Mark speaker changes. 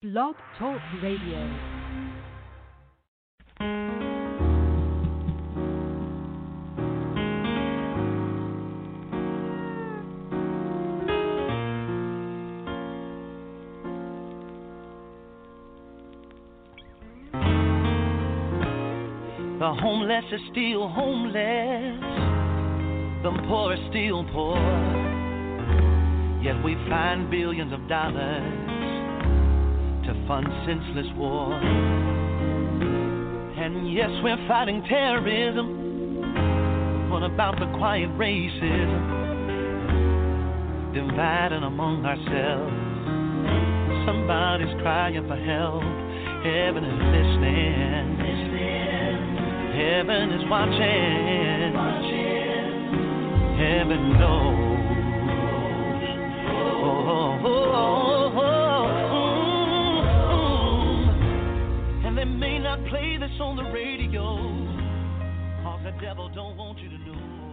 Speaker 1: Blog Talk Radio.
Speaker 2: The homeless are still homeless. The poor are still poor. Yet we find billions of dollars to fund senseless war. And yes, we're fighting terrorism. What about the quiet racism? Dividing among ourselves. Somebody's crying for help. Heaven is listening. Heaven is watching. Heaven knows. Play this on the radio. Cause the devil don't want you to know.